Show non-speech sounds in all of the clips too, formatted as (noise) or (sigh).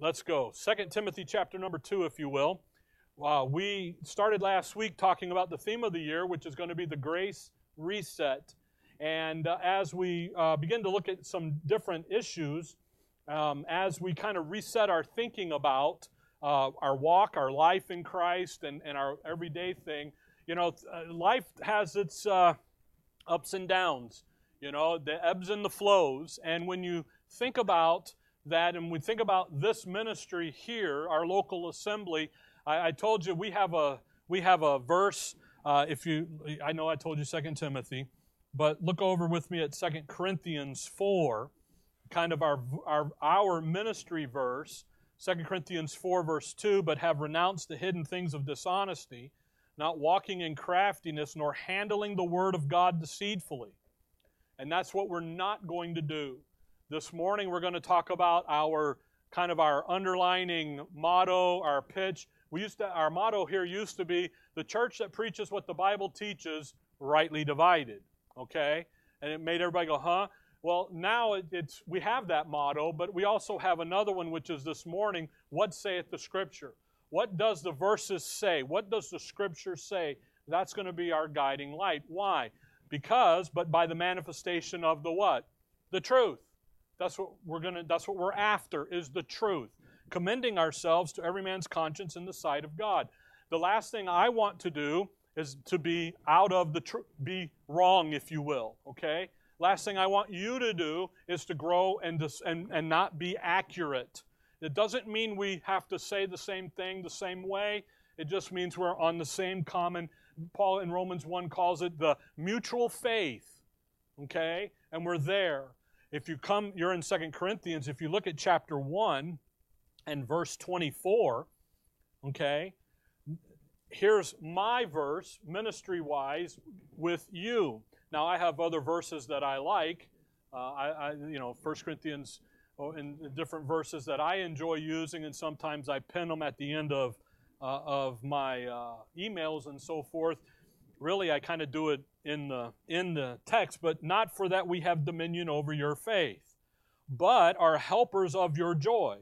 let's go. Second Timothy chapter number 2, if you will. Uh, we started last week talking about the theme of the year, which is going to be the grace reset. And uh, as we uh, begin to look at some different issues, um, as we kind of reset our thinking about uh, our walk, our life in Christ, and, and our everyday thing, you know, uh, life has its uh, ups and downs, you know, the ebbs and the flows. And when you think about that, and we think about this ministry here, our local assembly, I, I told you we have a we have a verse. Uh, if you, I know I told you Second Timothy, but look over with me at Second Corinthians four, kind of our our our ministry verse. 2 Corinthians 4, verse 2, but have renounced the hidden things of dishonesty, not walking in craftiness, nor handling the word of God deceitfully. And that's what we're not going to do. This morning we're going to talk about our kind of our underlining motto, our pitch. We used to our motto here used to be the church that preaches what the Bible teaches, rightly divided. Okay? And it made everybody go, huh? Well, now it's we have that motto, but we also have another one, which is this morning: "What saith the Scripture?" What does the verses say? What does the Scripture say? That's going to be our guiding light. Why? Because, but by the manifestation of the what? The truth. That's what we're gonna. That's what we're after. Is the truth, commending ourselves to every man's conscience in the sight of God. The last thing I want to do is to be out of the tr- be wrong, if you will. Okay. Last thing I want you to do is to grow and dis- and and not be accurate. It doesn't mean we have to say the same thing the same way. It just means we're on the same common. Paul in Romans 1 calls it the mutual faith. Okay? And we're there. If you come, you're in Second Corinthians, if you look at chapter 1 and verse 24, okay, here's my verse, ministry wise, with you. Now, I have other verses that I like. Uh, I, I, you know, 1 Corinthians oh, in different verses that I enjoy using, and sometimes I pin them at the end of, uh, of my uh, emails and so forth. Really, I kind of do it in the in the text, but not for that we have dominion over your faith, but are helpers of your joy,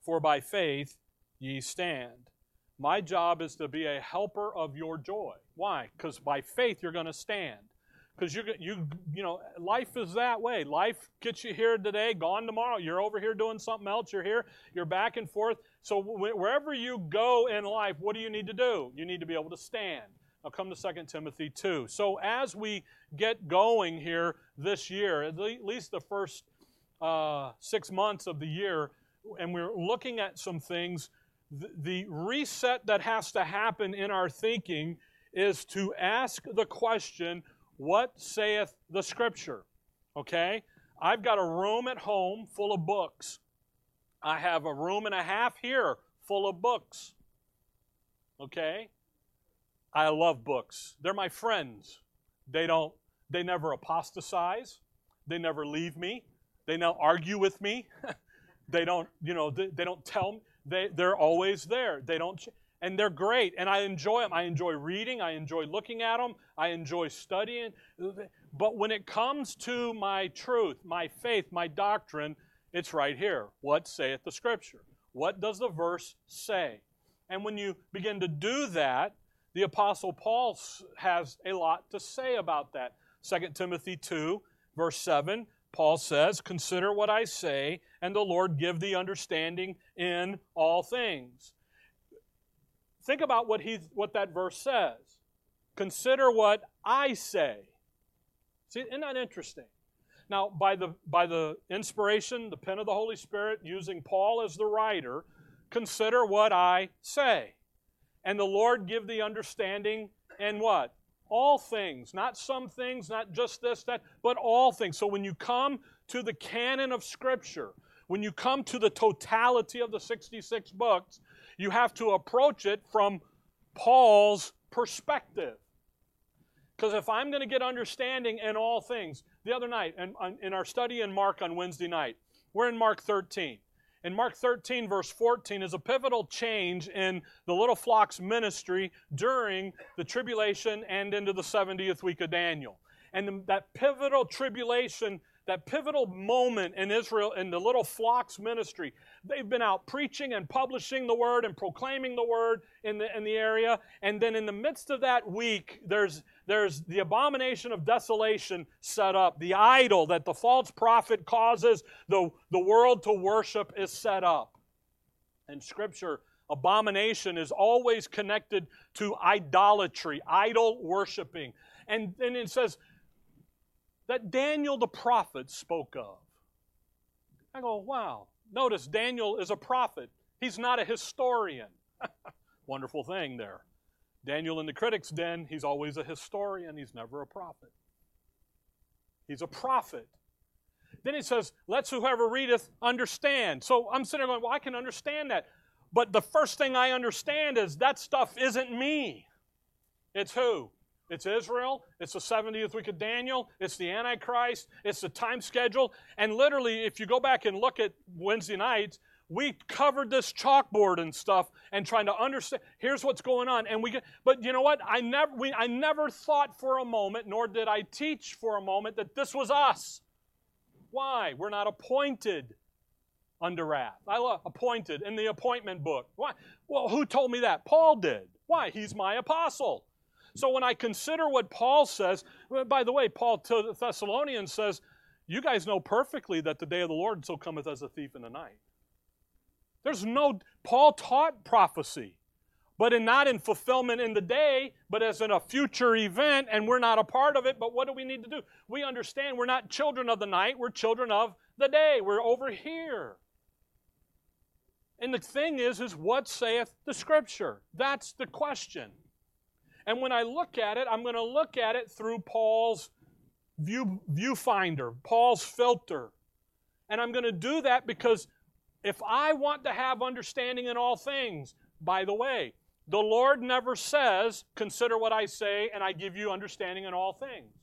for by faith ye stand. My job is to be a helper of your joy. Why? Because by faith you're going to stand. Because you you you know life is that way. Life gets you here today, gone tomorrow. You're over here doing something else. You're here. You're back and forth. So wherever you go in life, what do you need to do? You need to be able to stand. I'll come to 2 Timothy 2. So as we get going here this year, at least the first uh, six months of the year, and we're looking at some things, the, the reset that has to happen in our thinking is to ask the question, what saith the Scripture? Okay? I've got a room at home full of books. I have a room and a half here full of books. Okay? I love books. They're my friends. They don't they never apostatize. They never leave me. They don't argue with me. (laughs) they don't, you know, they, they, don't tell me. They, they're always there. They don't, and they're great. And I enjoy them. I enjoy reading. I enjoy looking at them. I enjoy studying. But when it comes to my truth, my faith, my doctrine, it's right here. What saith the Scripture? What does the verse say? And when you begin to do that, the Apostle Paul has a lot to say about that. 2 Timothy 2, verse 7, Paul says, Consider what I say, and the Lord give thee understanding in all things. Think about what, he, what that verse says. Consider what I say. See, isn't that interesting? Now, by the, by the inspiration, the pen of the Holy Spirit, using Paul as the writer, consider what I say. And the Lord give thee understanding and what? All things, not some things, not just this, that, but all things. So when you come to the canon of Scripture, when you come to the totality of the 66 books, you have to approach it from Paul's perspective. Because if I'm going to get understanding in all things, the other night, and in our study in Mark on Wednesday night, we're in Mark 13. In Mark 13, verse 14, is a pivotal change in the little flock's ministry during the tribulation and into the 70th week of Daniel. And that pivotal tribulation that pivotal moment in Israel, in the little flock's ministry. They've been out preaching and publishing the word and proclaiming the word in the, in the area. And then in the midst of that week, there's, there's the abomination of desolation set up. The idol that the false prophet causes the, the world to worship is set up. In Scripture, abomination is always connected to idolatry, idol worshiping. And then it says, that Daniel the prophet spoke of. I go, wow. Notice Daniel is a prophet, he's not a historian. (laughs) Wonderful thing there. Daniel in the critic's den, he's always a historian, he's never a prophet. He's a prophet. Then he says, Let's whoever readeth understand. So I'm sitting there going, Well, I can understand that. But the first thing I understand is that stuff isn't me. It's who? It's Israel. It's the 70th week of Daniel. It's the Antichrist. It's the time schedule. And literally, if you go back and look at Wednesday nights, we covered this chalkboard and stuff and trying to understand here's what's going on and we get, but you know what i never we, i never thought for a moment nor did i teach for a moment that this was us why we're not appointed under wrath i love appointed in the appointment book why well who told me that paul did why he's my apostle so when I consider what Paul says, by the way, Paul to the Thessalonians says, You guys know perfectly that the day of the Lord so cometh as a thief in the night. There's no, Paul taught prophecy, but in not in fulfillment in the day, but as in a future event, and we're not a part of it. But what do we need to do? We understand we're not children of the night, we're children of the day. We're over here. And the thing is, is what saith the Scripture? That's the question. And when I look at it, I'm going to look at it through Paul's view, viewfinder, Paul's filter. And I'm going to do that because if I want to have understanding in all things, by the way, the Lord never says, Consider what I say, and I give you understanding in all things.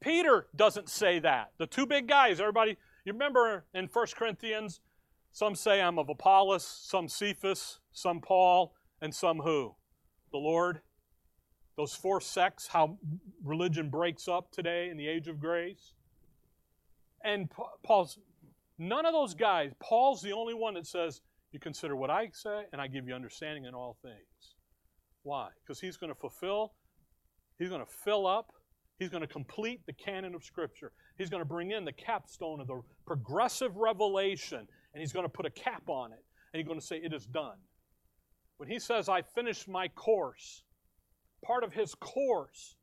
Peter doesn't say that. The two big guys, everybody, you remember in 1 Corinthians, some say I'm of Apollos, some Cephas, some Paul, and some who? The Lord, those four sects, how religion breaks up today in the age of grace. And Paul's, none of those guys, Paul's the only one that says, You consider what I say, and I give you understanding in all things. Why? Because he's going to fulfill, he's going to fill up, he's going to complete the canon of Scripture. He's going to bring in the capstone of the progressive revelation, and he's going to put a cap on it, and he's going to say, It is done. When he says, I finished my course, part of his course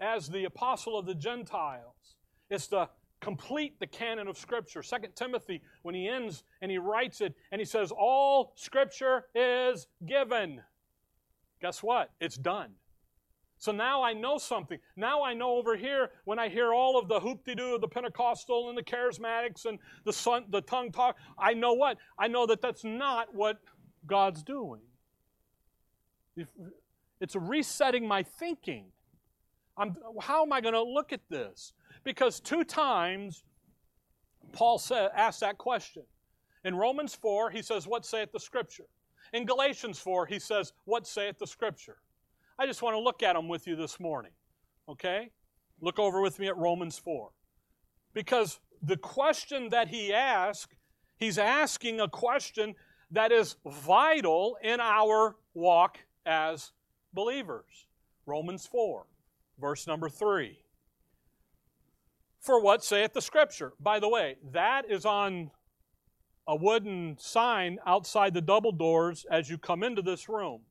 as the apostle of the Gentiles is to complete the canon of Scripture. Second Timothy, when he ends and he writes it, and he says, All Scripture is given. Guess what? It's done. So now I know something. Now I know over here when I hear all of the hoop-de-doo of the Pentecostal and the charismatics and the, sun, the tongue talk, I know what? I know that that's not what God's doing. It's resetting my thinking. I'm, how am I going to look at this? Because two times Paul said, asked that question. In Romans 4, he says, What saith the Scripture? In Galatians 4, he says, What saith the Scripture? I just want to look at them with you this morning. Okay? Look over with me at Romans 4. Because the question that he asked, he's asking a question that is vital in our walk as believers. Romans 4, verse number 3. For what saith the Scripture? By the way, that is on a wooden sign outside the double doors as you come into this room.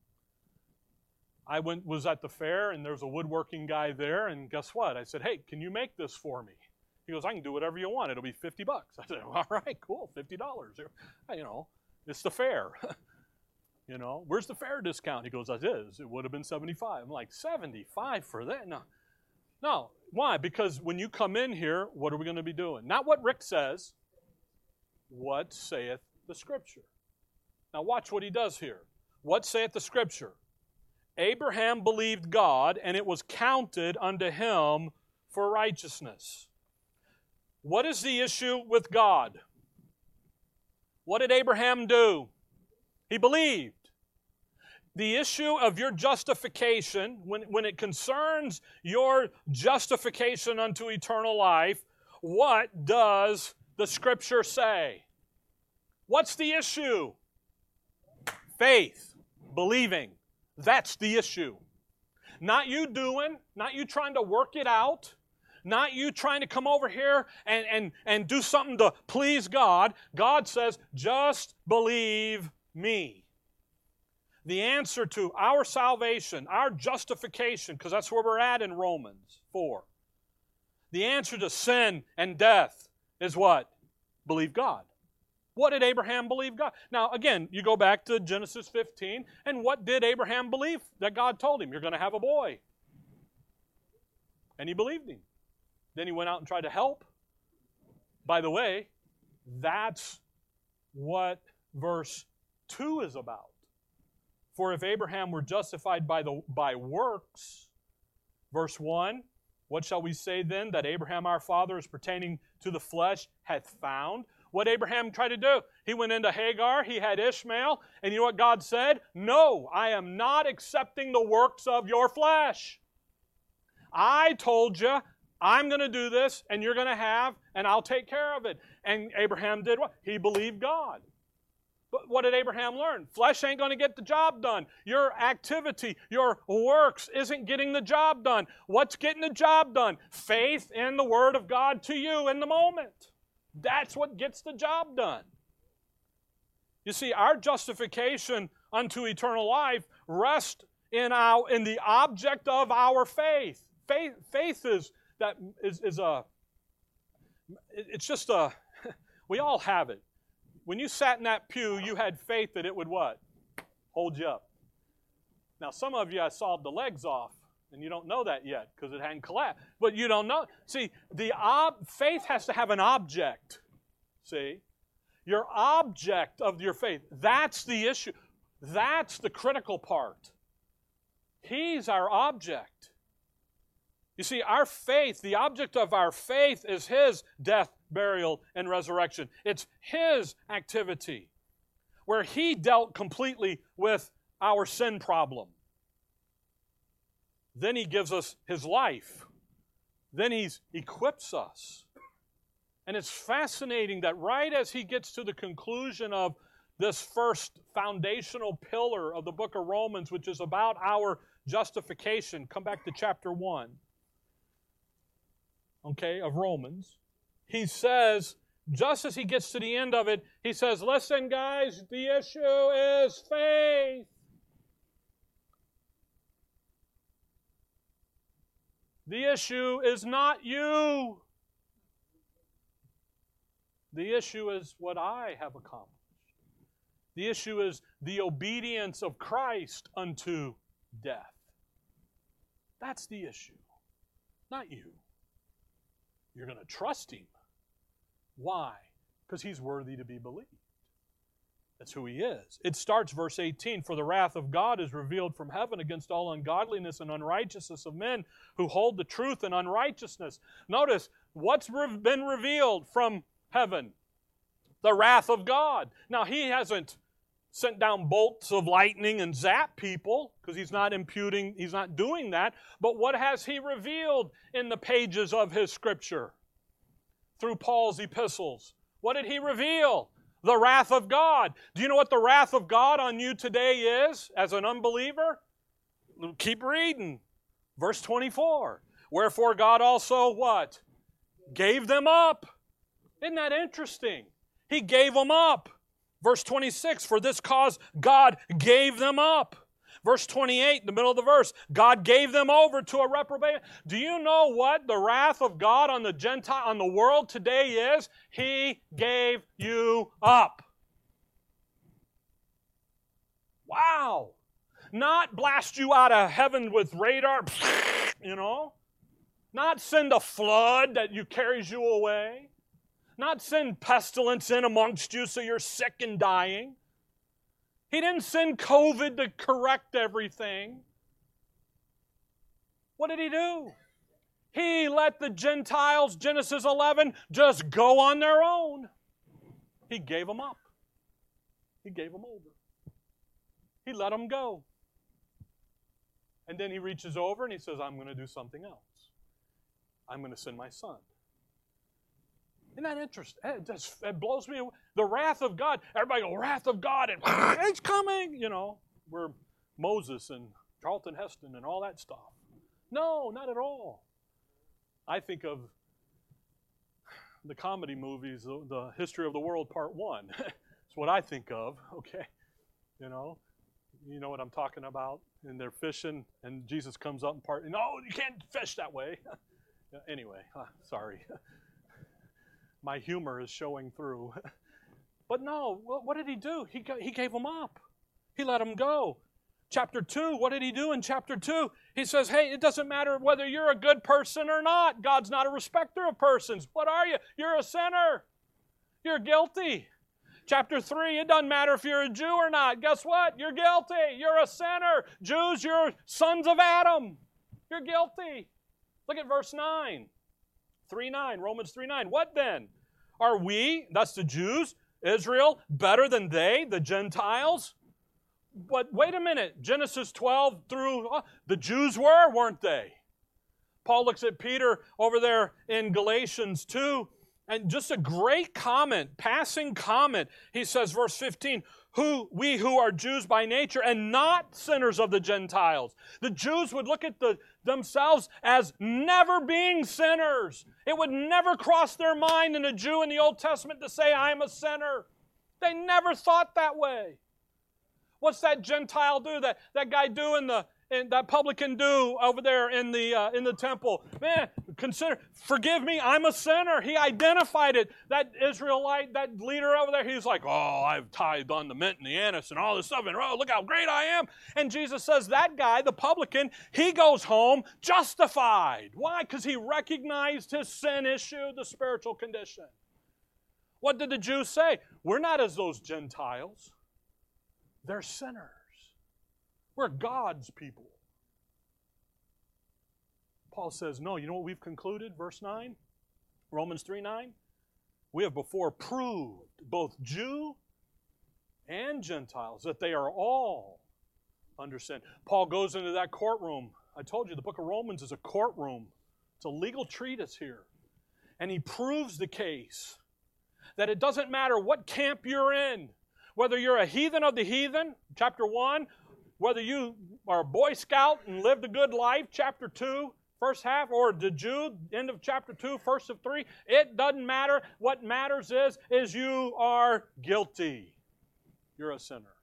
I went was at the fair and there's a woodworking guy there and guess what? I said, "Hey, can you make this for me?" He goes, "I can do whatever you want. It'll be 50 bucks." (laughs) I said, "All right, cool. $50." You know, it's the fair. (laughs) You know, where's the fair discount? He goes, that is. It would have been 75. I'm like, 75 for that? No. No. Why? Because when you come in here, what are we going to be doing? Not what Rick says. What saith the Scripture? Now watch what he does here. What saith the Scripture? Abraham believed God, and it was counted unto him for righteousness. What is the issue with God? What did Abraham do? He believed the issue of your justification, when, when it concerns your justification unto eternal life, what does the scripture say? What's the issue? Faith, believing. That's the issue. Not you doing, not you trying to work it out, not you trying to come over here and, and, and do something to please God. God says, just believe me. The answer to our salvation, our justification, because that's where we're at in Romans 4. The answer to sin and death is what? Believe God. What did Abraham believe God? Now, again, you go back to Genesis 15, and what did Abraham believe that God told him? You're going to have a boy. And he believed him. Then he went out and tried to help. By the way, that's what verse 2 is about. For if Abraham were justified by, the, by works, verse 1, what shall we say then that Abraham our father is pertaining to the flesh hath found? What Abraham tried to do? He went into Hagar, he had Ishmael, and you know what God said? No, I am not accepting the works of your flesh. I told you I'm going to do this, and you're going to have, and I'll take care of it. And Abraham did what? He believed God. But what did Abraham learn? Flesh ain't going to get the job done. Your activity, your works isn't getting the job done. What's getting the job done? Faith in the Word of God to you in the moment. That's what gets the job done. You see, our justification unto eternal life rests in, our, in the object of our faith. Faith, faith is, that is, is a, it's just a, (laughs) we all have it. When you sat in that pew, you had faith that it would what? Hold you up. Now, some of you, I sawed the legs off and you don't know that yet because it hadn't collapsed. But you don't know. See, the ob- faith has to have an object. See? Your object of your faith. That's the issue. That's the critical part. He's our object. You see, our faith, the object of our faith is His death, burial, and resurrection. It's His activity where He dealt completely with our sin problem. Then he gives us his life. Then he equips us. And it's fascinating that right as he gets to the conclusion of this first foundational pillar of the book of Romans, which is about our justification, come back to chapter 1, okay, of Romans. He says, just as he gets to the end of it, he says, Listen, guys, the issue is faith. The issue is not you. The issue is what I have accomplished. The issue is the obedience of Christ unto death. That's the issue, not you. You're going to trust Him. Why? Because He's worthy to be believed. That's who he is. It starts verse 18 For the wrath of God is revealed from heaven against all ungodliness and unrighteousness of men who hold the truth in unrighteousness. Notice what's been revealed from heaven? The wrath of God. Now, he hasn't sent down bolts of lightning and zap people because he's not imputing, he's not doing that. But what has he revealed in the pages of his scripture? Through Paul's epistles. What did he reveal? the wrath of God. Do you know what the wrath of God on you today is as an unbeliever? Keep reading. Verse 24. Wherefore God also what? Gave them up. Isn't that interesting? He gave them up. Verse 26 For this cause God gave them up. Verse 28, in the middle of the verse, God gave them over to a reprobate. Do you know what the wrath of God on the Gentile, on the world today is? He gave you up. Wow. Not blast you out of heaven with radar, (laughs) you know. Not send a flood that you carries you away. Not send pestilence in amongst you so you're sick and dying. He didn't send COVID to correct everything. What did he do? He let the Gentiles, Genesis 11, just go on their own. He gave them up. He gave them over. He let them go. And then he reaches over and he says, I'm going to do something else. I'm going to send my son. Isn't that interesting? Eh, it, just, it blows me away. The wrath of God. Everybody go, wrath of God, and (laughs) it's coming. You know, we're Moses and Charlton Heston and all that stuff. No, not at all. I think of the comedy movies, the, the History of the World Part 1. (laughs) It's what I think of, (laughs) okay? You know, you know what I'm talking about? And they're fishing, and Jesus comes up and part. No, you can't fish that way. anyway, sorry. My humor is showing through. (laughs) but no, what did he do? He, he gave them up. He let them go. Chapter 2, what did he do in chapter 2? He says, Hey, it doesn't matter whether you're a good person or not. God's not a respecter of persons. What are you? You're a sinner. You're guilty. Chapter 3, it doesn't matter if you're a Jew or not. Guess what? You're guilty. You're a sinner. Jews, you're sons of Adam. You're guilty. Look at verse 9. 3 9, Romans 3 9. What then? Are we, that's the Jews, Israel, better than they, the Gentiles? But wait a minute. Genesis 12 through, uh, the Jews were, weren't they? Paul looks at Peter over there in Galatians 2 and just a great comment, passing comment. He says, verse 15, who we who are Jews by nature and not sinners of the Gentiles. The Jews would look at the, themselves as never being sinners. It would never cross their mind in a Jew in the Old Testament to say, I'm a sinner. They never thought that way. What's that Gentile do? That, that guy doing the and that publican do over there in the uh, in the temple. Man consider forgive me i'm a sinner. He identified it. That israelite that leader over there he's like oh i've tithed on the mint and the anise and all this stuff and oh look how great i am. And jesus says that guy the publican he goes home justified. Why? Because he recognized his sin issue the spiritual condition. What did the jews say? We're not as those gentiles. They're sinners we're God's people. Paul says, No, you know what we've concluded? Verse 9, Romans 3 9. We have before proved, both Jew and Gentiles, that they are all under sin. Paul goes into that courtroom. I told you the book of Romans is a courtroom, it's a legal treatise here. And he proves the case that it doesn't matter what camp you're in, whether you're a heathen of the heathen, chapter 1, whether you are a Boy Scout and lived a good life, chapter 2, first half, or the Jew, end of chapter 2, first of 3, it doesn't matter. What matters is, is you are guilty. You're a sinner.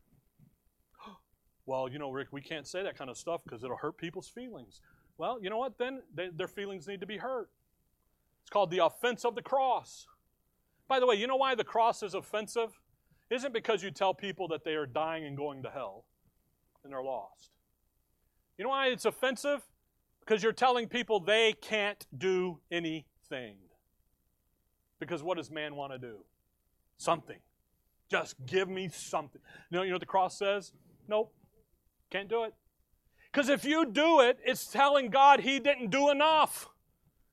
(gasps) Well, you know, Rick, we can't say that kind of stuff because it'll hurt people's feelings. Well, you know what? Then they, their feelings need to be hurt. It's called the offense of the cross. By the way, you know why the cross is offensive? Isn't because you tell people that they are dying and going to hell and they're lost. You know why it's offensive? Because you're telling people they can't do anything. Because what does man want to do? Something. Just give me something. You know, you know what the cross says? Nope. Can't do it. Because if you do it, it's telling God he didn't do enough.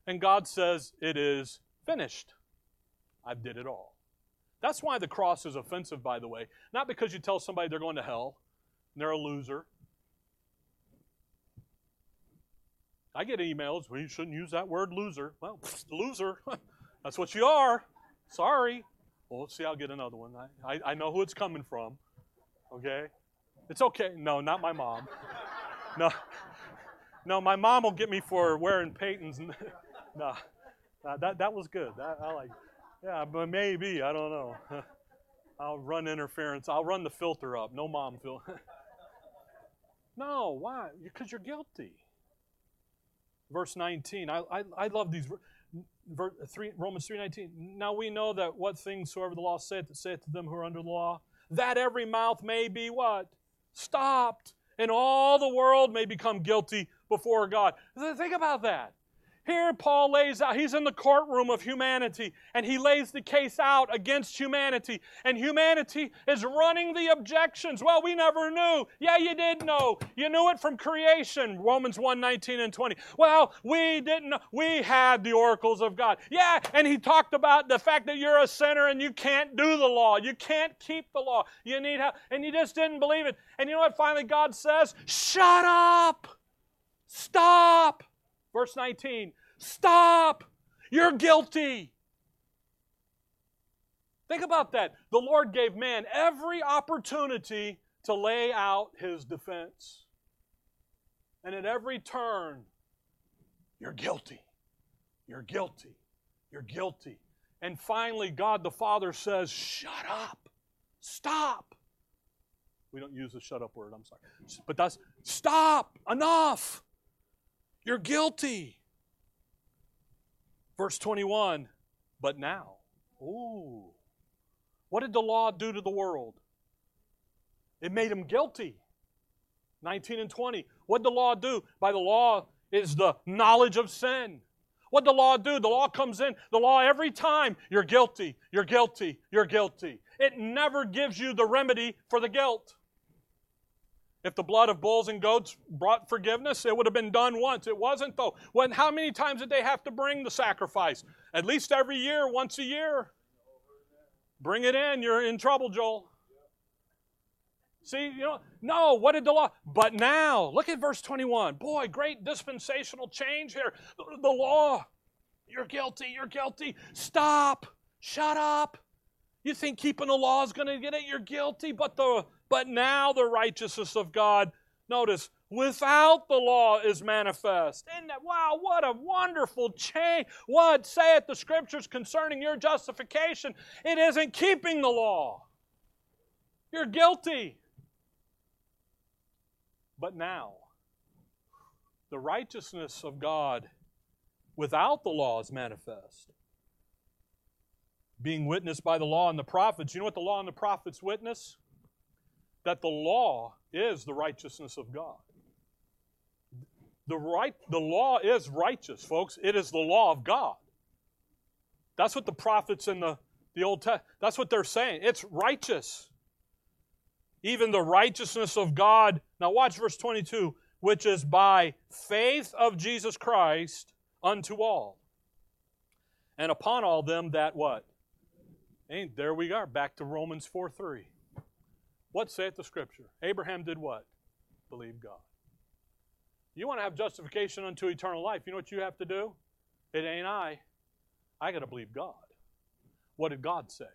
And God says, it is finished. I did it all. That's why the cross is offensive, by the way. Not because you tell somebody they're going to hell, they're a loser. I get emails, you shouldn't use that word loser. Well, (laughs) loser. (laughs) That's what you are. Sorry. Well, let's see, I'll get another one. I, I, I know who it's coming from. Okay? It's okay. No, not my mom. (laughs) No. No, my mom will get me for wearing Peyton's. no. that, that was good. That, I like Yeah, but maybe. I don't know. I'll run interference. I'll run the filter up. No mom filter. No, why? Because you're guilty. Verse 19. I, I, I love these. Verse, three, Romans 3.19. Now we know that what things soever the law saith, it saith to them who are under the law, that every mouth may be what? Stopped. And all the world may become guilty before God. Think about that. Here, Paul lays out, he's in the courtroom of humanity, and he lays the case out against humanity. And humanity is running the objections. Well, we never knew. Yeah, you did know. You knew it from creation, Romans 1 19 and 20. Well, we didn't know. We had the oracles of God. Yeah, and he talked about the fact that you're a sinner and you can't do the law. You can't keep the law. You need help. And you just didn't believe it. And you know what finally God says? Shut up! Stop! Verse 19 Stop! You're guilty. Think about that. The Lord gave man every opportunity to lay out his defense. And at every turn, you're guilty. You're guilty. You're guilty. And finally, God the Father says, Shut up. Stop. We don't use the shut up word, I'm sorry. But that's stop. Enough. You're guilty. Verse 21 But now, ooh, what did the law do to the world? It made him guilty. 19 and 20. What did the law do? By the law is the knowledge of sin. What did the law do? The law comes in. The law every time you're guilty, you're guilty, you're guilty. It never gives you the remedy for the guilt. If the blood of bulls and goats brought forgiveness, it would have been done once. It wasn't though. When how many times did they have to bring the sacrifice? At least every year, once a year. Bring it in, you're in trouble, Joel. See, you know, no, what did the law? But now, look at verse 21. Boy, great dispensational change here. The law, you're guilty, you're guilty. Stop, shut up. You think keeping the law is going to get it? You're guilty, but the but now the righteousness of God, notice, without the law is manifest. That wow? What a wonderful change! What saith the scriptures concerning your justification? It isn't keeping the law. You're guilty. But now, the righteousness of God without the law is manifest. Being witnessed by the law and the prophets. You know what the law and the prophets witness? That the law is the righteousness of God. The, right, the law is righteous, folks. It is the law of God. That's what the prophets in the, the Old Testament, that's what they're saying. It's righteous even the righteousness of God. Now, watch verse 22 which is by faith of Jesus Christ unto all. And upon all them that what? Ain't there we are, back to Romans 4 3. What saith the scripture? Abraham did what? Believe God. You want to have justification unto eternal life. You know what you have to do? It ain't I. I got to believe God. What did God say?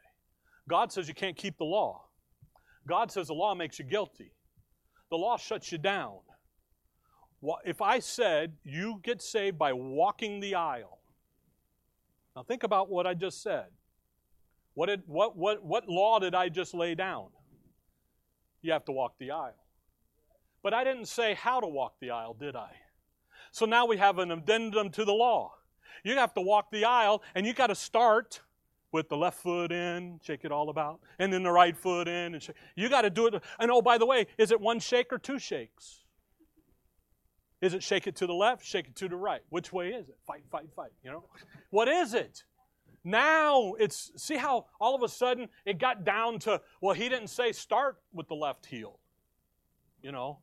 God says you can't keep the law. God says the law makes you guilty. The law shuts you down. If I said you get saved by walking the aisle, now think about what I just said. What, did, what, what, what law did I just lay down? You have to walk the aisle. But I didn't say how to walk the aisle, did I? So now we have an addendum to the law. You have to walk the aisle, and you got to start with the left foot in, shake it all about, and then the right foot in, and shake. You got to do it. And oh, by the way, is it one shake or two shakes? Is it shake it to the left, shake it to the right? Which way is it? Fight, fight, fight. You know, what is it? Now it's see how all of a sudden it got down to well, he didn't say start with the left heel. You know,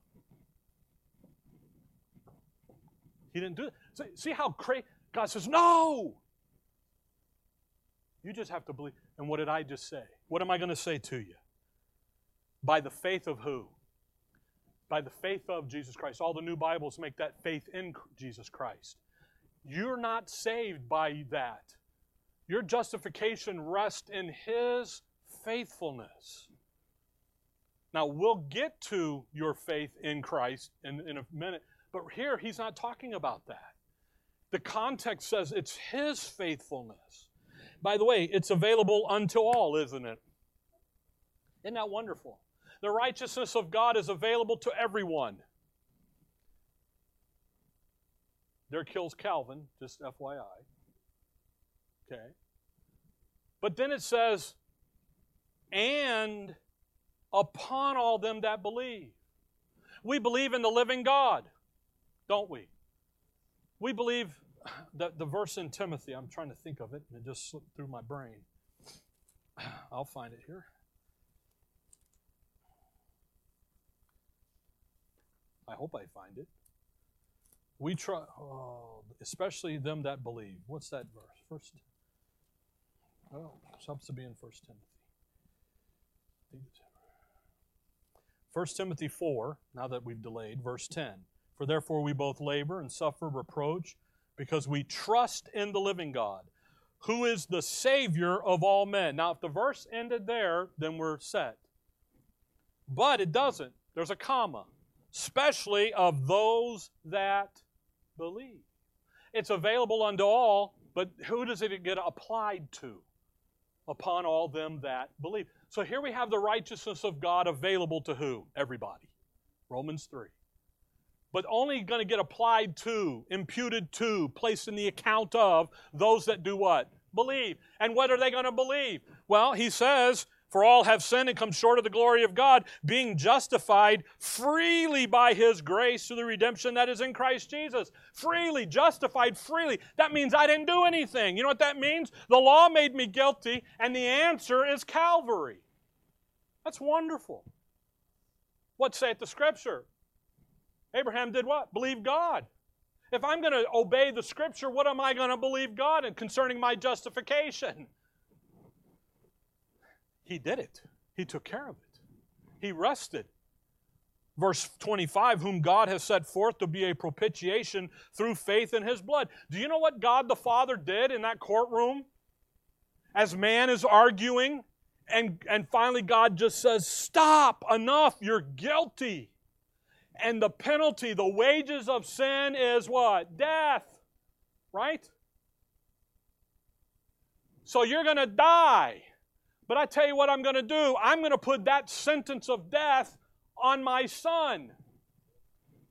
he didn't do it. See, see how crazy God says no. You just have to believe. And what did I just say? What am I going to say to you? By the faith of who? By the faith of Jesus Christ. All the new Bibles make that faith in Jesus Christ. You're not saved by that. Your justification rests in His faithfulness. Now, we'll get to your faith in Christ in, in a minute, but here he's not talking about that. The context says it's His faithfulness. By the way, it's available unto all, isn't it? Isn't that wonderful? The righteousness of God is available to everyone. There kills Calvin, just FYI. Okay. But then it says, and upon all them that believe. We believe in the living God, don't we? We believe the, the verse in Timothy, I'm trying to think of it, and it just slipped through my brain. I'll find it here. I hope I find it. We try, oh, especially them that believe. What's that verse? First. Oh, supposed to be in First Timothy. 1 Timothy 4, now that we've delayed, verse 10. For therefore we both labor and suffer reproach because we trust in the living God, who is the Savior of all men. Now, if the verse ended there, then we're set. But it doesn't. There's a comma. Especially of those that believe. It's available unto all, but who does it get applied to? Upon all them that believe. So here we have the righteousness of God available to who? Everybody. Romans 3 but only going to get applied to, imputed to, placed in the account of those that do what? Believe. And what are they going to believe? Well, he says, for all have sinned and come short of the glory of God, being justified freely by his grace through the redemption that is in Christ Jesus. Freely, justified freely. That means I didn't do anything. You know what that means? The law made me guilty, and the answer is Calvary. That's wonderful. What saith the Scripture? Abraham did what? Believe God. If I'm going to obey the Scripture, what am I going to believe God in concerning my justification? He did it. He took care of it. He rested. Verse 25, whom God has set forth to be a propitiation through faith in his blood. Do you know what God the Father did in that courtroom? As man is arguing, and, and finally God just says, Stop, enough, you're guilty. And the penalty, the wages of sin is what? Death. Right? So you're going to die. But I tell you what I'm going to do. I'm going to put that sentence of death on my son.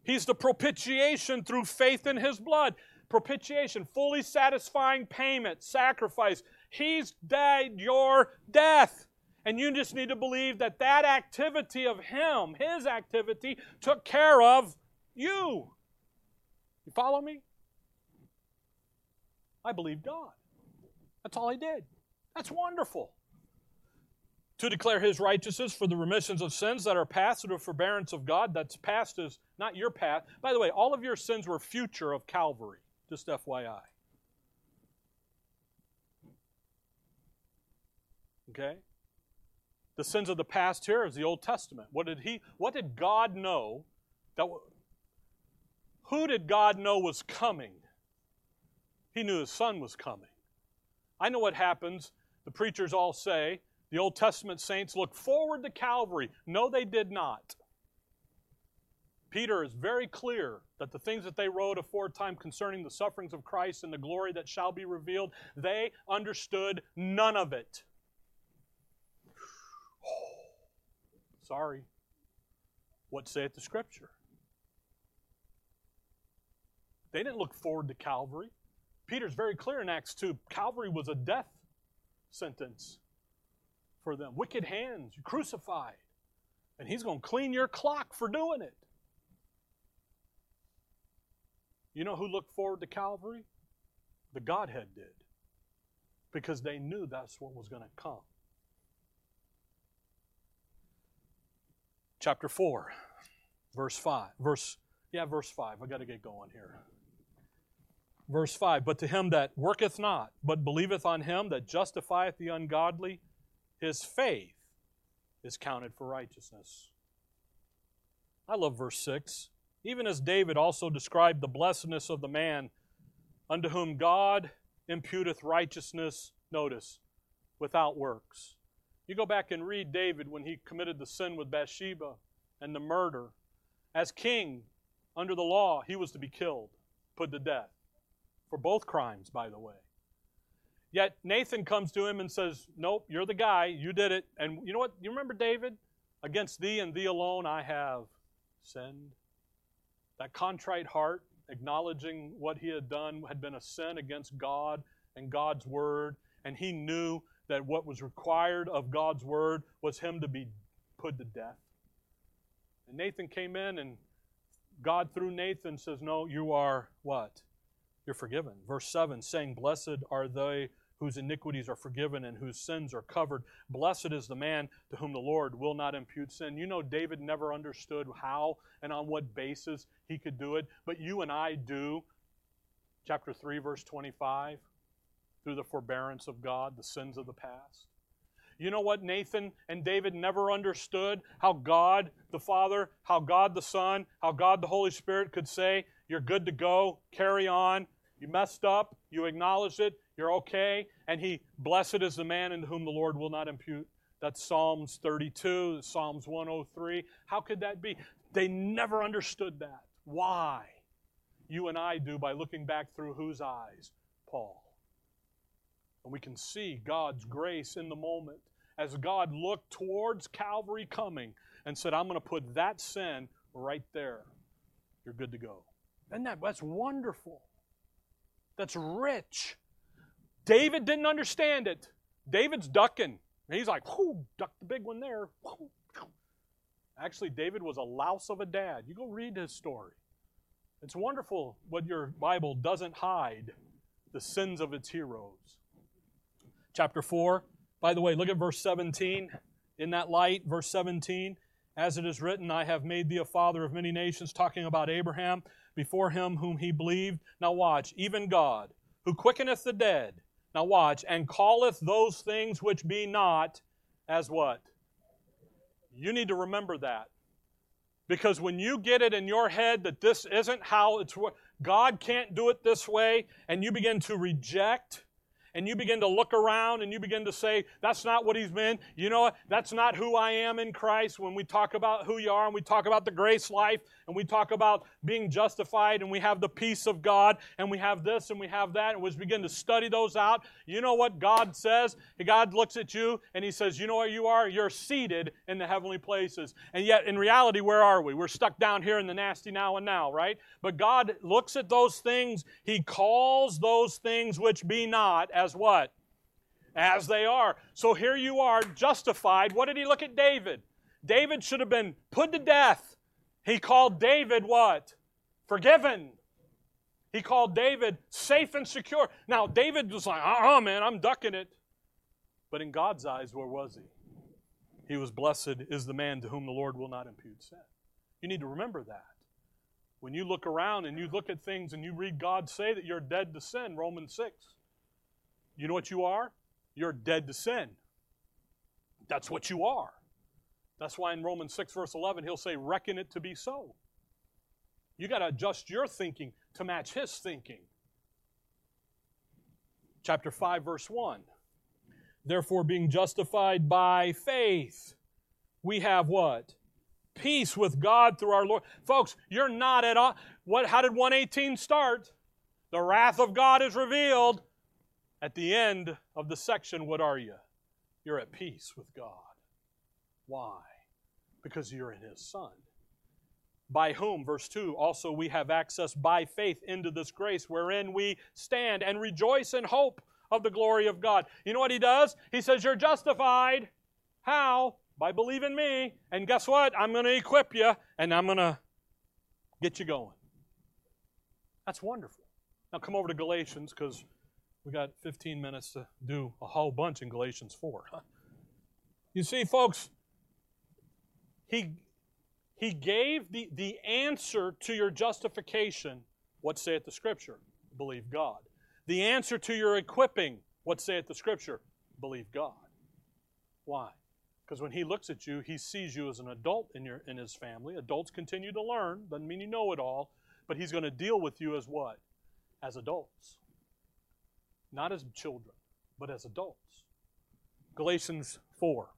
He's the propitiation through faith in his blood. Propitiation, fully satisfying payment, sacrifice. He's died your death. And you just need to believe that that activity of Him, His activity, took care of you. You follow me? I believe God. That's all I did. That's wonderful. To declare His righteousness for the remissions of sins that are past through the forbearance of God. That's past is not your path. By the way, all of your sins were future of Calvary. Just FYI. Okay? The sins of the past here is the Old Testament. What did he what did God know that who did God know was coming? He knew his son was coming. I know what happens. The preachers all say, the Old Testament saints look forward to Calvary. No, they did not. Peter is very clear that the things that they wrote aforetime concerning the sufferings of Christ and the glory that shall be revealed, they understood none of it. (sighs) Sorry. What saith the Scripture? They didn't look forward to Calvary. Peter's very clear in Acts 2 Calvary was a death sentence for them. Wicked hands, you crucified. And he's going to clean your clock for doing it. You know who looked forward to Calvary? The Godhead did. Because they knew that's what was going to come. chapter 4, verse 5. Verse, yeah, verse 5. I got to get going here. Verse 5 But to him that worketh not, but believeth on him that justifieth the ungodly, his faith is counted for righteousness. I love verse 6. Even as David also described the blessedness of the man unto whom God imputeth righteousness, notice, without works. You go back and read David when he committed the sin with Bathsheba and the murder. As king, under the law, he was to be killed, put to death. For both crimes, by the way. Yet Nathan comes to him and says, Nope, you're the guy, you did it. And you know what? You remember David? Against thee and thee alone I have sinned. That contrite heart, acknowledging what he had done had been a sin against God and God's word, and he knew that what was required of God's word was him to be put to death. And Nathan came in, and God, through Nathan, says, No, you are what? You're forgiven. Verse 7 saying, Blessed are they whose iniquities are forgiven and whose sins are covered. Blessed is the man to whom the Lord will not impute sin. You know, David never understood how and on what basis he could do it, but you and I do. Chapter 3, verse 25 through the forbearance of God the sins of the past. You know what Nathan and David never understood? How God the Father, how God the Son, how God the Holy Spirit could say, You're good to go, carry on. You messed up, you acknowledge it, You're okay. And he, blessed is the man in whom the Lord will not impute. That's Psalms 32, Psalms 103. How could that be? They never understood that. Why? You and I do by looking back through whose eyes? Paul. And we can see God's grace in the moment as God looked towards Calvary coming and said, I'm going to put that sin right there. You're good to go. And that, that's wonderful. That's rich. David didn't understand it. David's ducking. he's like, whoo, duck the big one there. Actually, David was a louse of a dad. You go read his story. It's wonderful what your Bible doesn't hide the sins of its heroes. Chapter 4, by the way, look at verse 17. In that light, verse 17, as it is written, I have made thee a father of many nations, talking about Abraham, before him whom he believed. Now watch, even God, who quickeneth the dead, now watch, and calleth those things which be not as what? You need to remember that. Because when you get it in your head that this isn't how it's God can't do it this way, and you begin to reject and you begin to look around and you begin to say, that's not what he's been. You know, that's not who I am in Christ. When we talk about who you are and we talk about the grace life and we talk about being justified and we have the peace of God and we have this and we have that and we begin to study those out, you know what God says? God looks at you and he says, you know where you are? You're seated in the heavenly places. And yet, in reality, where are we? We're stuck down here in the nasty now and now, right? But God looks at those things. He calls those things which be not as what? As they are. So here you are, justified. What did he look at David? David should have been put to death. He called David what? Forgiven. He called David safe and secure. Now, David was like, uh uh man, I'm ducking it. But in God's eyes, where was he? He was blessed is the man to whom the Lord will not impute sin. You need to remember that. When you look around and you look at things and you read God say that you're dead to sin, Romans 6, you know what you are? You're dead to sin. That's what you are. That's why in Romans 6, verse 11, he'll say, Reckon it to be so. You got to adjust your thinking to match his thinking. Chapter 5, verse 1. Therefore, being justified by faith, we have what? Peace with God through our Lord. Folks, you're not at all. What, how did 118 start? The wrath of God is revealed. At the end of the section, what are you? You're at peace with God. Why? Because you're in His Son. By whom, verse 2, also we have access by faith into this grace wherein we stand and rejoice in hope of the glory of God. You know what He does? He says, You're justified. How? By believing me. And guess what? I'm going to equip you and I'm going to get you going. That's wonderful. Now come over to Galatians because we got 15 minutes to do a whole bunch in Galatians 4. You see, folks, he, he gave the, the answer to your justification. What saith the Scripture? Believe God. The answer to your equipping. What saith the Scripture? Believe God. Why? Because when he looks at you, he sees you as an adult in, your, in his family. Adults continue to learn. Doesn't mean you know it all. But he's going to deal with you as what? As adults not as children, but as adults. Galatians 4.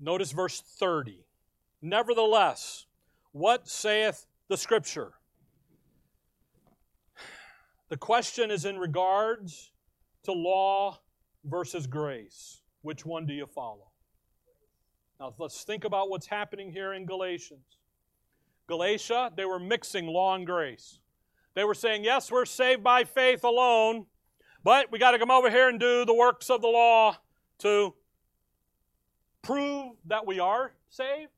Notice verse 30. Nevertheless, what saith the Scripture? The question is in regards to law versus grace. Which one do you follow? Now let's think about what's happening here in Galatians. Galatia, they were mixing law and grace. They were saying, yes, we're saved by faith alone, but we got to come over here and do the works of the law to prove that we are saved,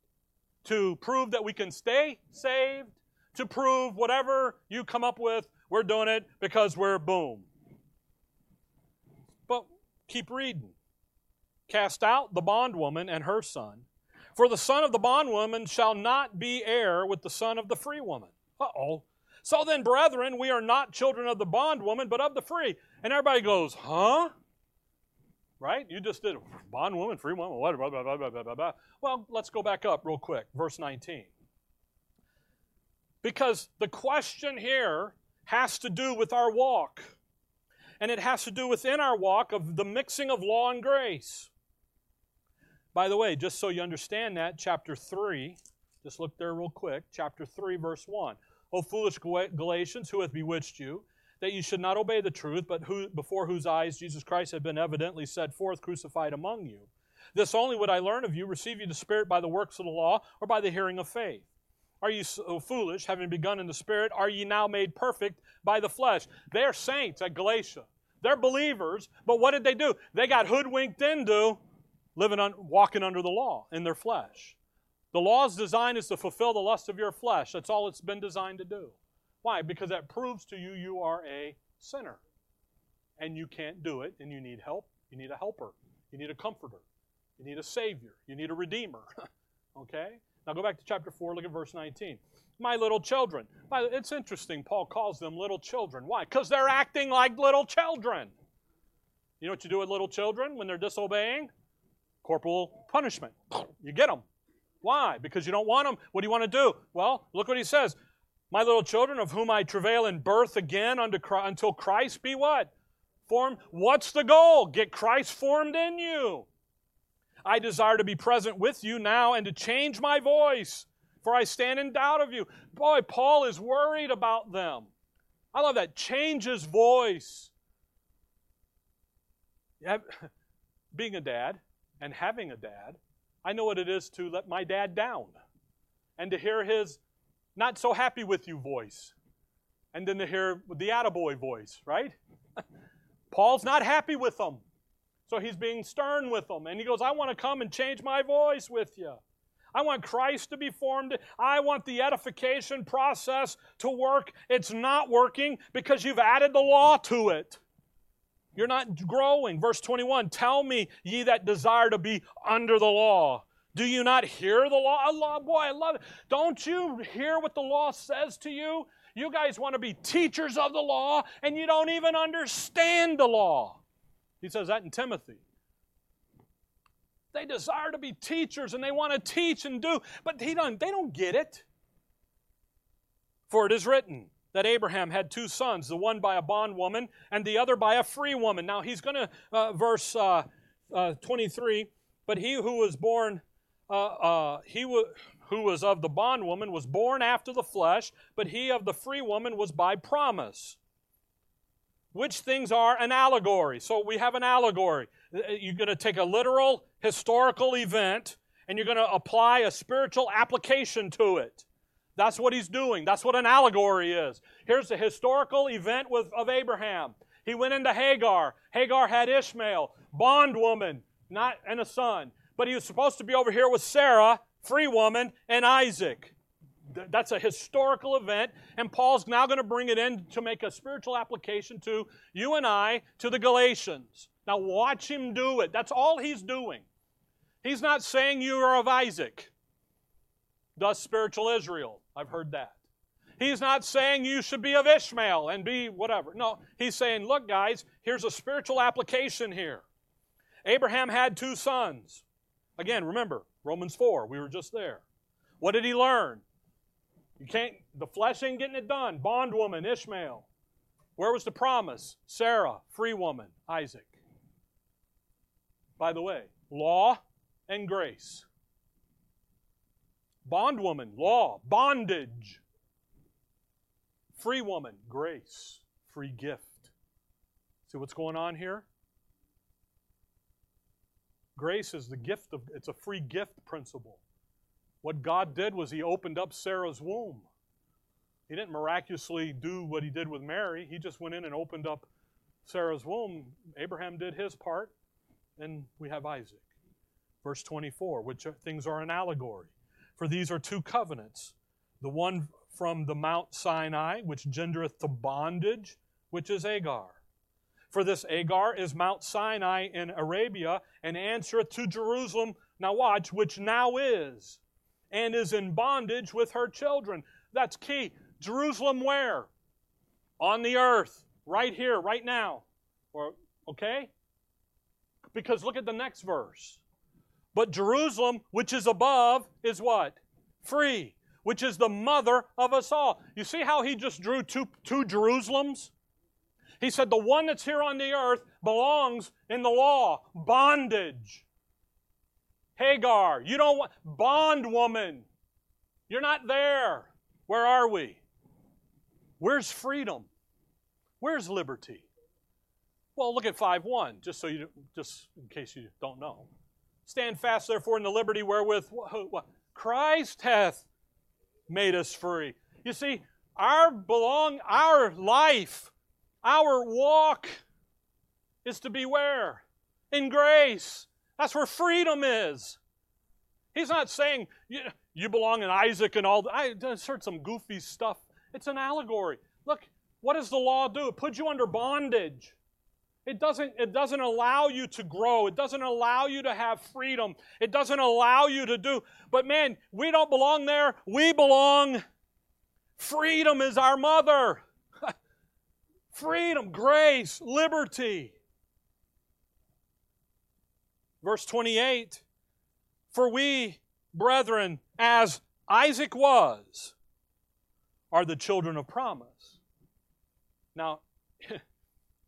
to prove that we can stay saved, to prove whatever you come up with, we're doing it because we're boom. But keep reading. Cast out the bondwoman and her son. For the son of the bondwoman shall not be heir with the son of the free woman. Uh oh. So then, brethren, we are not children of the bondwoman, but of the free. And everybody goes, huh? Right? You just did bondwoman, free woman, blah, blah, blah, blah, blah, blah, blah. Well, let's go back up real quick. Verse 19. Because the question here has to do with our walk. and it has to do within our walk of the mixing of law and grace. By the way, just so you understand that, chapter 3, just look there real quick, chapter 3, verse 1. O foolish Galatians, who hath bewitched you, that you should not obey the truth, but who, before whose eyes Jesus Christ had been evidently set forth, crucified among you. This only would I learn of you, receive you the Spirit by the works of the law, or by the hearing of faith. Are you so foolish, having begun in the Spirit? Are ye now made perfect by the flesh? They're saints at Galatia. They're believers, but what did they do? They got hoodwinked into living on, walking under the law in their flesh. The law's design is to fulfill the lust of your flesh. That's all it's been designed to do. Why? Because that proves to you you are a sinner. And you can't do it, and you need help. You need a helper. You need a comforter. You need a savior. You need a redeemer. (laughs) okay? Now go back to chapter 4, look at verse 19. My little children. It's interesting, Paul calls them little children. Why? Because they're acting like little children. You know what you do with little children when they're disobeying? corporal punishment. You get them. Why? Because you don't want them. What do you want to do? Well, look what he says. My little children, of whom I travail in birth again until Christ be what? Formed. What's the goal? Get Christ formed in you. I desire to be present with you now and to change my voice, for I stand in doubt of you. Boy, Paul is worried about them. I love that. Change his voice. (laughs) being a dad, and having a dad, I know what it is to let my dad down and to hear his not so happy with you voice and then to hear the attaboy voice, right? (laughs) Paul's not happy with them. So he's being stern with them. And he goes, I want to come and change my voice with you. I want Christ to be formed. I want the edification process to work. It's not working because you've added the law to it. You're not growing. Verse 21 Tell me, ye that desire to be under the law. Do you not hear the law? I love, boy, I love it. Don't you hear what the law says to you? You guys want to be teachers of the law, and you don't even understand the law. He says that in Timothy. They desire to be teachers and they want to teach and do, but they don't, they don't get it. For it is written, that Abraham had two sons, the one by a bondwoman and the other by a free woman. Now he's going to, uh, verse uh, uh, 23, but he who was born, uh, uh, he w- who was of the bondwoman was born after the flesh, but he of the free woman was by promise. Which things are an allegory? So we have an allegory. Uh, you're going to take a literal historical event and you're going to apply a spiritual application to it. That's what he's doing. That's what an allegory is. Here's the historical event with, of Abraham. He went into Hagar. Hagar had Ishmael, bondwoman, not and a son. But he was supposed to be over here with Sarah, free woman, and Isaac. That's a historical event, and Paul's now going to bring it in to make a spiritual application to you and I, to the Galatians. Now, watch him do it. That's all he's doing. He's not saying you are of Isaac, thus spiritual Israel. I've heard that. He's not saying you should be of Ishmael and be whatever. No, he's saying, look, guys, here's a spiritual application here. Abraham had two sons. Again, remember, Romans 4, we were just there. What did he learn? You can't, the flesh ain't getting it done. Bondwoman, Ishmael. Where was the promise? Sarah, free woman, Isaac. By the way, law and grace. Bondwoman, law, bondage. Free woman, grace, free gift. See what's going on here? Grace is the gift of, it's a free gift principle. What God did was He opened up Sarah's womb. He didn't miraculously do what He did with Mary, He just went in and opened up Sarah's womb. Abraham did his part, and we have Isaac. Verse 24, which things are an allegory. For these are two covenants the one from the Mount Sinai, which gendereth to bondage, which is Agar. For this Agar is Mount Sinai in Arabia, and answereth to Jerusalem, now watch, which now is, and is in bondage with her children. That's key. Jerusalem where? On the earth, right here, right now. Or okay? Because look at the next verse. But Jerusalem, which is above, is what? Free, which is the mother of us all. You see how he just drew two, two Jerusalems? He said, The one that's here on the earth belongs in the law, bondage. Hagar, you don't want, bondwoman, you're not there. Where are we? Where's freedom? Where's liberty? Well, look at 5 1, just so you just in case you don't know. Stand fast therefore in the liberty wherewith Christ hath made us free. You see, our belong our life, our walk is to be where? In grace. That's where freedom is. He's not saying you, you belong in Isaac and all. that. I just heard some goofy stuff. It's an allegory. Look, what does the law do? It puts you under bondage. It doesn't, it doesn't allow you to grow. It doesn't allow you to have freedom. It doesn't allow you to do. But man, we don't belong there. We belong. Freedom is our mother. (laughs) freedom, grace, liberty. Verse 28 For we, brethren, as Isaac was, are the children of promise. Now, (laughs)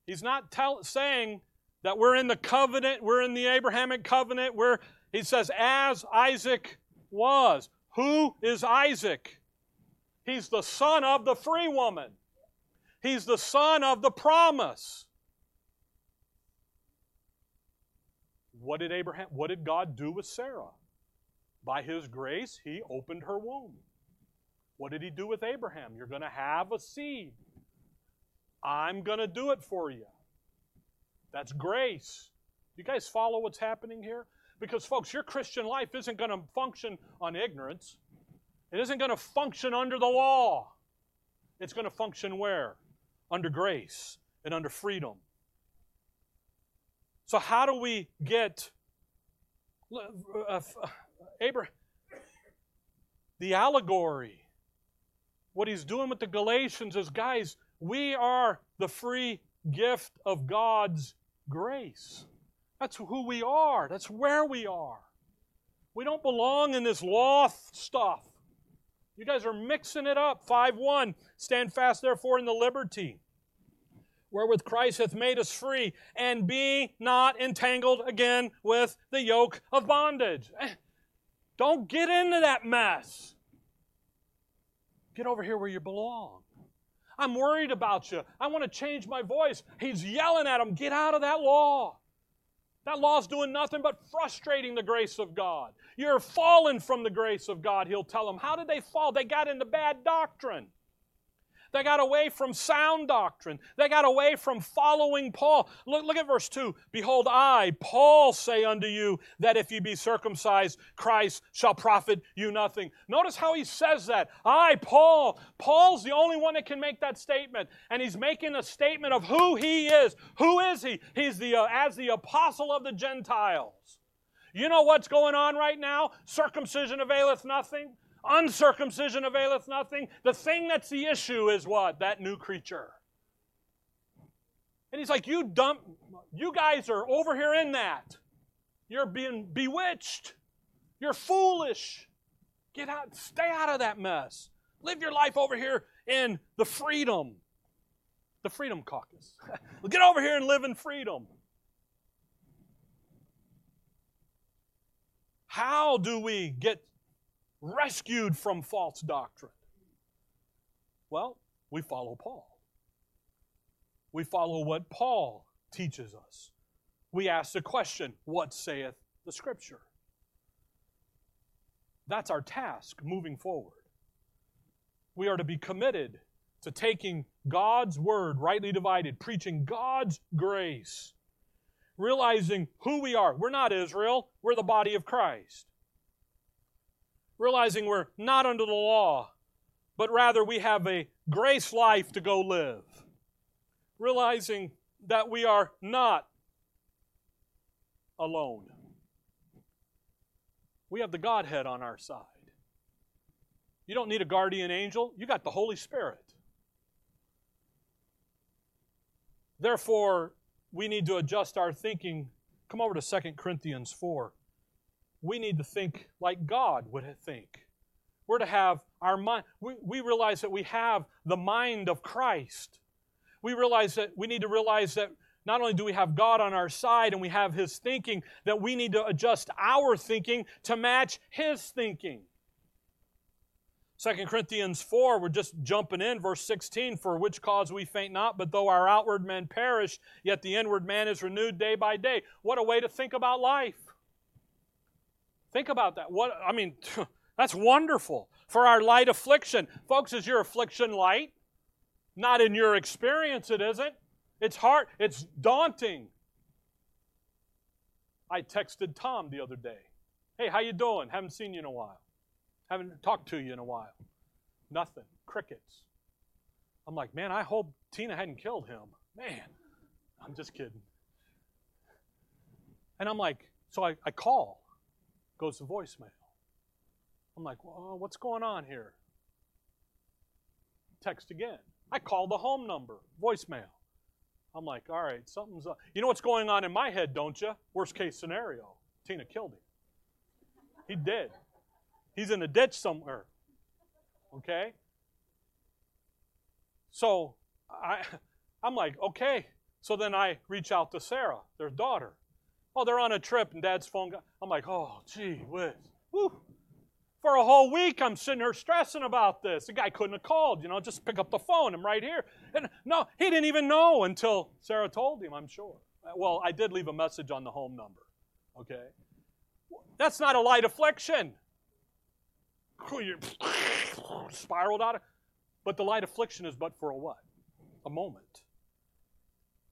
he's not tell, saying that we're in the covenant, we're in the Abrahamic covenant, where he says, as Isaac was. Who is Isaac? He's the son of the free woman. He's the son of the promise. What did Abraham, what did God do with Sarah? By his grace, he opened her womb. What did he do with Abraham? You're going to have a seed. I'm going to do it for you. That's grace. You guys follow what's happening here? Because, folks, your Christian life isn't going to function on ignorance. It isn't going to function under the law. It's going to function where? Under grace and under freedom. So, how do we get uh, uh, Abraham? The allegory. What he's doing with the Galatians is, guys, we are the free gift of God's grace. That's who we are. That's where we are. We don't belong in this law stuff. You guys are mixing it up. 5 1. Stand fast, therefore, in the liberty wherewith Christ hath made us free, and be not entangled again with the yoke of bondage. Eh, don't get into that mess. Get over here where you belong. I'm worried about you. I want to change my voice. He's yelling at him, get out of that law. That law's doing nothing but frustrating the grace of God. You're fallen from the grace of God, he'll tell them. How did they fall? They got into bad doctrine. They got away from sound doctrine. They got away from following Paul. Look, look at verse 2. Behold, I, Paul, say unto you that if you be circumcised, Christ shall profit you nothing. Notice how he says that. I, Paul. Paul's the only one that can make that statement. And he's making a statement of who he is. Who is he? He's the, uh, as the apostle of the Gentiles. You know what's going on right now? Circumcision availeth nothing. Uncircumcision availeth nothing. The thing that's the issue is what? That new creature. And he's like, You dump, you guys are over here in that. You're being bewitched. You're foolish. Get out, stay out of that mess. Live your life over here in the freedom. The Freedom Caucus. (laughs) Get over here and live in freedom. How do we get rescued from false doctrine? Well, we follow Paul. We follow what Paul teaches us. We ask the question, What saith the Scripture? That's our task moving forward. We are to be committed to taking God's word rightly divided, preaching God's grace, realizing who we are. We're not Israel, we're the body of Christ realizing we're not under the law, but rather we have a grace life to go live. Realizing that we are not alone. We have the Godhead on our side. You don't need a guardian angel, you got the Holy Spirit. Therefore, we need to adjust our thinking. Come over to 2 Corinthians 4 we need to think like God would think. We're to have our mind. We, we realize that we have the mind of Christ. we realize that we need to realize that not only do we have God on our side and we have His thinking, that we need to adjust our thinking to match His thinking. 2 Corinthians 4, we're just jumping in, verse 16, for which cause we faint not, but though our outward man perish, yet the inward man is renewed day by day. What a way to think about life. Think about that. What I mean, (laughs) that's wonderful. For our light affliction. Folks, is your affliction light? Not in your experience, it isn't. It's hard, it's daunting. I texted Tom the other day. Hey, how you doing? Haven't seen you in a while. Haven't talked to you in a while. Nothing. Crickets. I'm like, man, I hope Tina hadn't killed him. Man, I'm just kidding. And I'm like, so I, I call, goes to voicemail. I'm like, well, uh, what's going on here? Text again. I call the home number, voicemail. I'm like, all right, something's up. You know what's going on in my head, don't you? Worst case scenario Tina killed him. He dead. He's in a ditch somewhere. Okay? So I, (laughs) I'm like, okay. So then I reach out to Sarah, their daughter. Oh, they're on a trip, and Dad's phone. Got, I'm like, oh, gee whiz. Woo. For a whole week, I'm sitting here stressing about this. The guy couldn't have called, you know, just pick up the phone. I'm right here. And no, he didn't even know until Sarah told him, I'm sure. Uh, well, I did leave a message on the home number. Okay? That's not a light affliction (laughs) spiraled out of. But the light affliction is but for a what? A moment.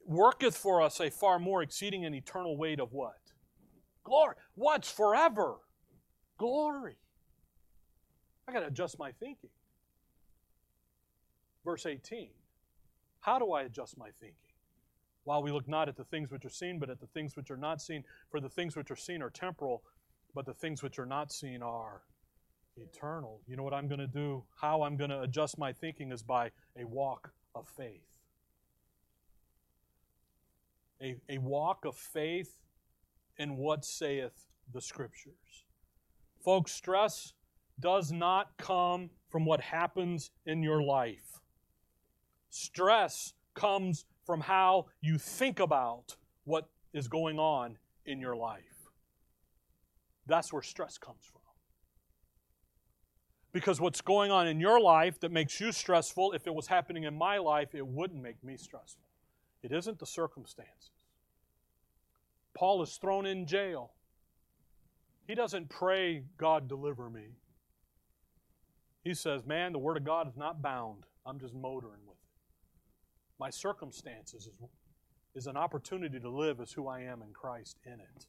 Worketh for us a far more exceeding and eternal weight of what? Glory. What's forever? Glory. I got to adjust my thinking. Verse 18. How do I adjust my thinking? While we look not at the things which are seen, but at the things which are not seen. For the things which are seen are temporal, but the things which are not seen are eternal. You know what I'm going to do? How I'm going to adjust my thinking is by a walk of faith. A, a walk of faith in what saith the Scriptures. Folks, stress does not come from what happens in your life. Stress comes from how you think about what is going on in your life. That's where stress comes from. Because what's going on in your life that makes you stressful, if it was happening in my life, it wouldn't make me stressful. It isn't the circumstances. Paul is thrown in jail. He doesn't pray, God, deliver me. He says, Man, the Word of God is not bound. I'm just motoring with it. My circumstances is, is an opportunity to live as who I am in Christ in it.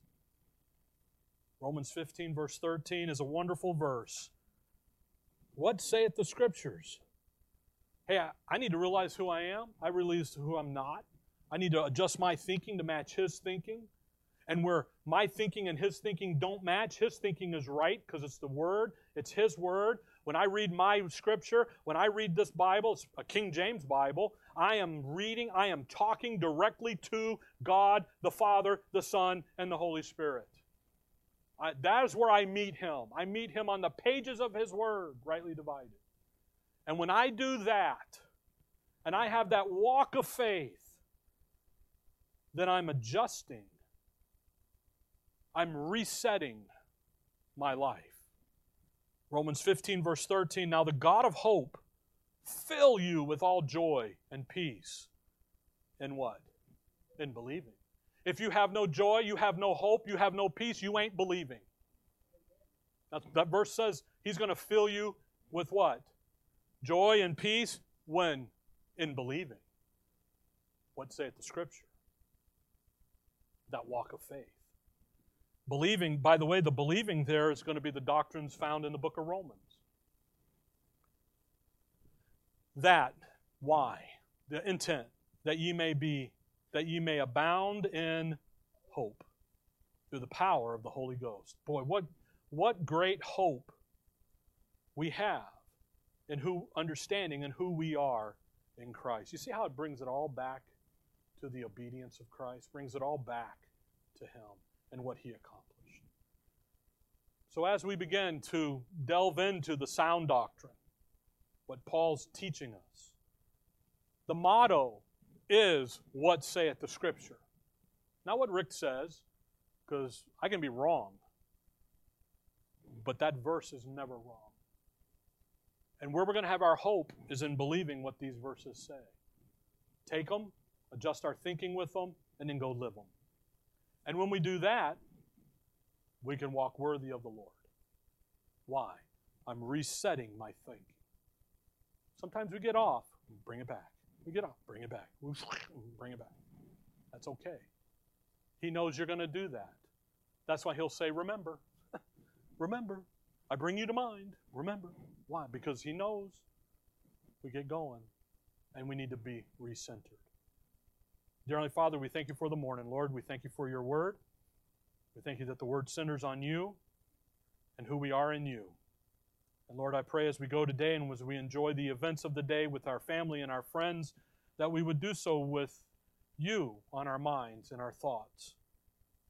Romans 15, verse 13, is a wonderful verse. What saith the Scriptures? Hey, I, I need to realize who I am. I realize who I'm not. I need to adjust my thinking to match His thinking. And where my thinking and His thinking don't match, His thinking is right because it's the Word, it's His Word. When I read my Scripture, when I read this Bible, it's a King James Bible, I am reading, I am talking directly to God, the Father, the Son, and the Holy Spirit. I, that is where I meet him. I meet him on the pages of his word, rightly divided. And when I do that, and I have that walk of faith, then I'm adjusting, I'm resetting my life. Romans 15, verse 13 Now the God of hope fill you with all joy and peace. In what? In believing. If you have no joy, you have no hope, you have no peace, you ain't believing. That, that verse says he's going to fill you with what? Joy and peace when? In believing. What saith the Scripture? That walk of faith. Believing, by the way, the believing there is going to be the doctrines found in the book of Romans. That, why? The intent, that ye may be that ye may abound in hope through the power of the Holy Ghost. Boy, what, what great hope we have in who understanding and who we are in Christ. You see how it brings it all back to the obedience of Christ, brings it all back to Him and what He accomplished. So, as we begin to delve into the sound doctrine, what Paul's teaching us, the motto is what saith the Scripture. Not what Rick says, because I can be wrong. But that verse is never wrong. And where we're going to have our hope is in believing what these verses say. Take them, adjust our thinking with them, and then go live them. And when we do that, we can walk worthy of the Lord. Why? I'm resetting my thinking. Sometimes we get off, bring it back. We get off, bring it back. (laughs) Bring it back. That's okay. He knows you're going to do that. That's why he'll say, Remember. (laughs) Remember. I bring you to mind. Remember. Why? Because he knows we get going and we need to be recentered. Dear Heavenly Father, we thank you for the morning. Lord, we thank you for your word. We thank you that the word centers on you and who we are in you. And Lord, I pray as we go today and as we enjoy the events of the day with our family and our friends, that we would do so with you on our minds and our thoughts,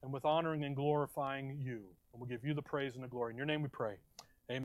and with honoring and glorifying you. And we'll give you the praise and the glory. In your name we pray.